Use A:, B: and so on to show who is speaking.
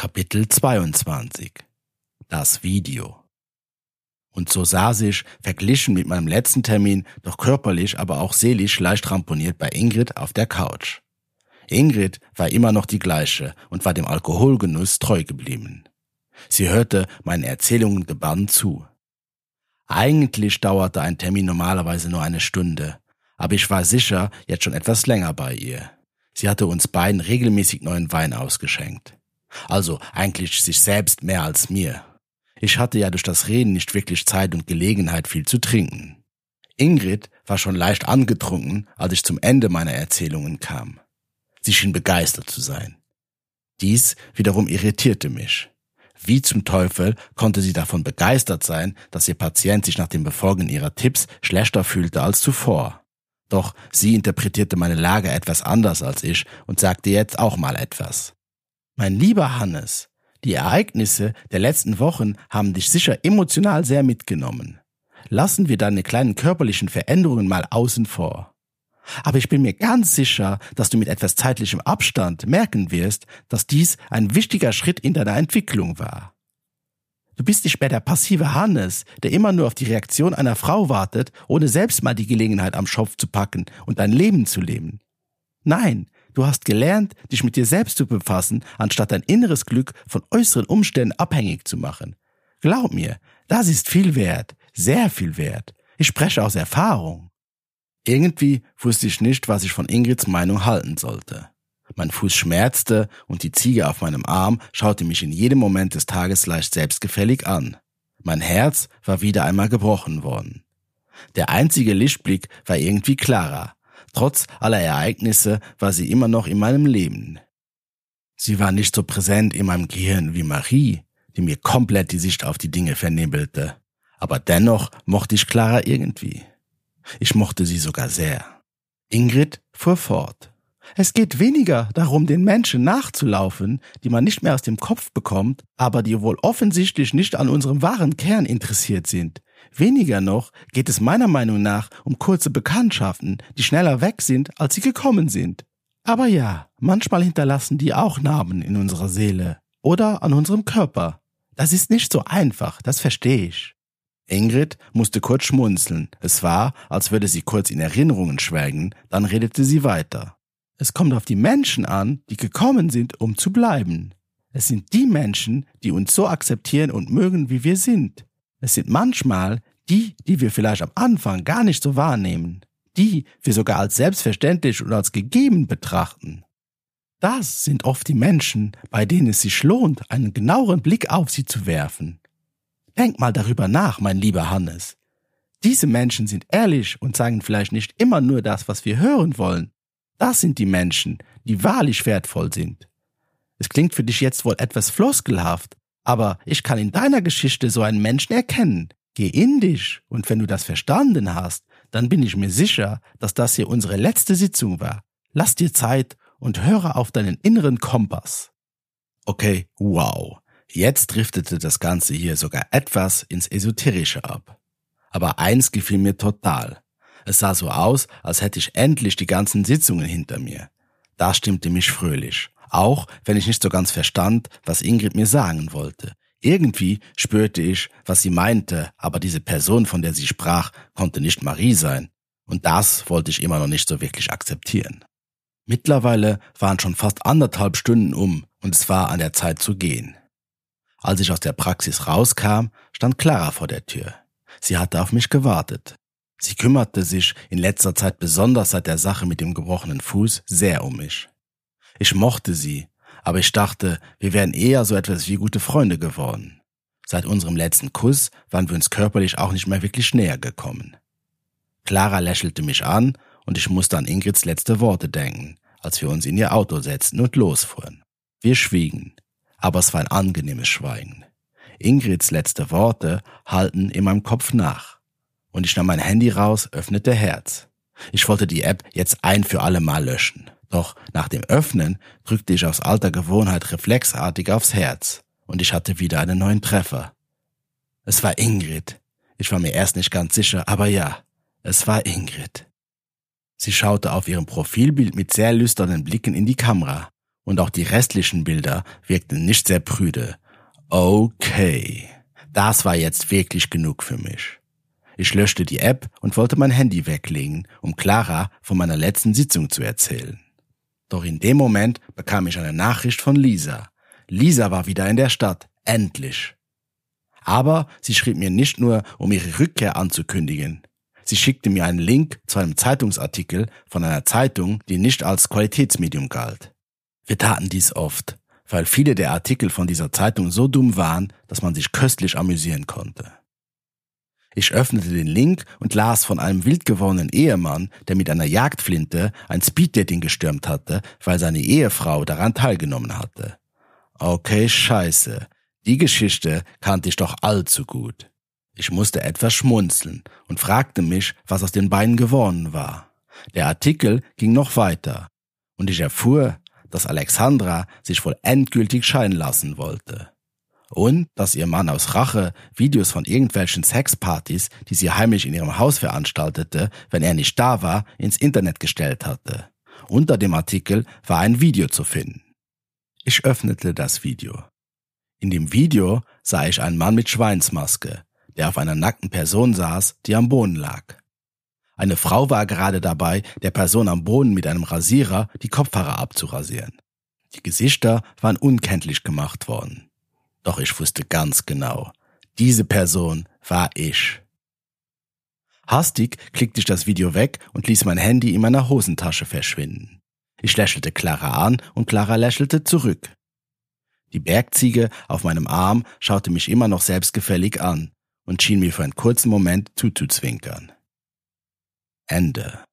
A: Kapitel 22 Das Video Und so saß ich, verglichen mit meinem letzten Termin, doch körperlich, aber auch seelisch leicht ramponiert bei Ingrid auf der Couch. Ingrid war immer noch die gleiche und war dem Alkoholgenuss treu geblieben. Sie hörte meinen Erzählungen gebannt zu. Eigentlich dauerte ein Termin normalerweise nur eine Stunde, aber ich war sicher jetzt schon etwas länger bei ihr. Sie hatte uns beiden regelmäßig neuen Wein ausgeschenkt. Also eigentlich sich selbst mehr als mir. Ich hatte ja durch das Reden nicht wirklich Zeit und Gelegenheit viel zu trinken. Ingrid war schon leicht angetrunken, als ich zum Ende meiner Erzählungen kam. Sie schien begeistert zu sein. Dies wiederum irritierte mich. Wie zum Teufel konnte sie davon begeistert sein, dass ihr Patient sich nach dem Befolgen ihrer Tipps schlechter fühlte als zuvor. Doch sie interpretierte meine Lage etwas anders als ich und sagte jetzt auch mal etwas. Mein lieber Hannes, die Ereignisse der letzten Wochen haben dich sicher emotional sehr mitgenommen. Lassen wir deine kleinen körperlichen Veränderungen mal außen vor. Aber ich bin mir ganz sicher, dass du mit etwas zeitlichem Abstand merken wirst, dass dies ein wichtiger Schritt in deiner Entwicklung war. Du bist nicht mehr der passive Hannes, der immer nur auf die Reaktion einer Frau wartet, ohne selbst mal die Gelegenheit am Schopf zu packen und dein Leben zu leben. Nein, Du hast gelernt, dich mit dir selbst zu befassen, anstatt dein inneres Glück von äußeren Umständen abhängig zu machen. Glaub mir, das ist viel wert, sehr viel wert. Ich spreche aus Erfahrung. Irgendwie wusste ich nicht, was ich von Ingrids Meinung halten sollte. Mein Fuß schmerzte und die Ziege auf meinem Arm schaute mich in jedem Moment des Tages leicht selbstgefällig an. Mein Herz war wieder einmal gebrochen worden. Der einzige Lichtblick war irgendwie klarer. Trotz aller Ereignisse war sie immer noch in meinem Leben. Sie war nicht so präsent in meinem Gehirn wie Marie, die mir komplett die Sicht auf die Dinge vernebbelte. Aber dennoch mochte ich Clara irgendwie. Ich mochte sie sogar sehr. Ingrid fuhr fort. Es geht weniger darum, den Menschen nachzulaufen, die man nicht mehr aus dem Kopf bekommt, aber die wohl offensichtlich nicht an unserem wahren Kern interessiert sind. Weniger noch geht es meiner Meinung nach um kurze Bekanntschaften, die schneller weg sind, als sie gekommen sind. Aber ja, manchmal hinterlassen die auch Narben in unserer Seele oder an unserem Körper. Das ist nicht so einfach, das verstehe ich. Ingrid musste kurz schmunzeln. Es war, als würde sie kurz in Erinnerungen schwelgen, dann redete sie weiter. Es kommt auf die Menschen an, die gekommen sind, um zu bleiben. Es sind die Menschen, die uns so akzeptieren und mögen, wie wir sind. Es sind manchmal die, die wir vielleicht am Anfang gar nicht so wahrnehmen, die wir sogar als selbstverständlich und als gegeben betrachten. Das sind oft die Menschen, bei denen es sich lohnt, einen genaueren Blick auf sie zu werfen. Denk mal darüber nach, mein lieber Hannes. Diese Menschen sind ehrlich und sagen vielleicht nicht immer nur das, was wir hören wollen. Das sind die Menschen, die wahrlich wertvoll sind. Es klingt für dich jetzt wohl etwas floskelhaft, aber ich kann in deiner Geschichte so einen Menschen erkennen. Geh in dich und wenn du das verstanden hast, dann bin ich mir sicher, dass das hier unsere letzte Sitzung war. Lass dir Zeit und höre auf deinen inneren Kompass. Okay, wow. Jetzt driftete das Ganze hier sogar etwas ins Esoterische ab. Aber eins gefiel mir total. Es sah so aus, als hätte ich endlich die ganzen Sitzungen hinter mir. Das stimmte mich fröhlich auch wenn ich nicht so ganz verstand, was Ingrid mir sagen wollte. Irgendwie spürte ich, was sie meinte, aber diese Person, von der sie sprach, konnte nicht Marie sein. Und das wollte ich immer noch nicht so wirklich akzeptieren. Mittlerweile waren schon fast anderthalb Stunden um und es war an der Zeit zu gehen. Als ich aus der Praxis rauskam, stand Clara vor der Tür. Sie hatte auf mich gewartet. Sie kümmerte sich in letzter Zeit besonders seit der Sache mit dem gebrochenen Fuß sehr um mich. Ich mochte sie, aber ich dachte, wir wären eher so etwas wie gute Freunde geworden. Seit unserem letzten Kuss waren wir uns körperlich auch nicht mehr wirklich näher gekommen. Clara lächelte mich an und ich musste an Ingrids letzte Worte denken, als wir uns in ihr Auto setzten und losfuhren. Wir schwiegen, aber es war ein angenehmes Schweigen. Ingrids letzte Worte halten in meinem Kopf nach. Und ich nahm mein Handy raus, öffnete Herz. Ich wollte die App jetzt ein für alle Mal löschen. Doch nach dem Öffnen drückte ich aus alter Gewohnheit reflexartig aufs Herz und ich hatte wieder einen neuen Treffer. Es war Ingrid. Ich war mir erst nicht ganz sicher, aber ja, es war Ingrid. Sie schaute auf ihrem Profilbild mit sehr lüsternen Blicken in die Kamera Und auch die restlichen Bilder wirkten nicht sehr prüde. Okay, das war jetzt wirklich genug für mich. Ich löschte die App und wollte mein Handy weglegen, um Clara von meiner letzten Sitzung zu erzählen. Doch in dem Moment bekam ich eine Nachricht von Lisa. Lisa war wieder in der Stadt. Endlich. Aber sie schrieb mir nicht nur, um ihre Rückkehr anzukündigen. Sie schickte mir einen Link zu einem Zeitungsartikel von einer Zeitung, die nicht als Qualitätsmedium galt. Wir taten dies oft, weil viele der Artikel von dieser Zeitung so dumm waren, dass man sich köstlich amüsieren konnte. Ich öffnete den Link und las von einem wild gewordenen Ehemann, der mit einer Jagdflinte ein Speeddating gestürmt hatte, weil seine Ehefrau daran teilgenommen hatte. Okay, scheiße. Die Geschichte kannte ich doch allzu gut. Ich musste etwas schmunzeln und fragte mich, was aus den beiden geworden war. Der Artikel ging noch weiter, und ich erfuhr, dass Alexandra sich wohl endgültig scheiden lassen wollte und dass ihr Mann aus Rache Videos von irgendwelchen Sexpartys, die sie heimlich in ihrem Haus veranstaltete, wenn er nicht da war, ins Internet gestellt hatte. Unter dem Artikel war ein Video zu finden. Ich öffnete das Video. In dem Video sah ich einen Mann mit Schweinsmaske, der auf einer nackten Person saß, die am Boden lag. Eine Frau war gerade dabei, der Person am Boden mit einem Rasierer die Kopfhaare abzurasieren. Die Gesichter waren unkenntlich gemacht worden. Doch ich wusste ganz genau, diese Person war ich. Hastig klickte ich das Video weg und ließ mein Handy in meiner Hosentasche verschwinden. Ich lächelte Clara an und Clara lächelte zurück. Die Bergziege auf meinem Arm schaute mich immer noch selbstgefällig an und schien mir für einen kurzen Moment zuzuzwinkern. Ende.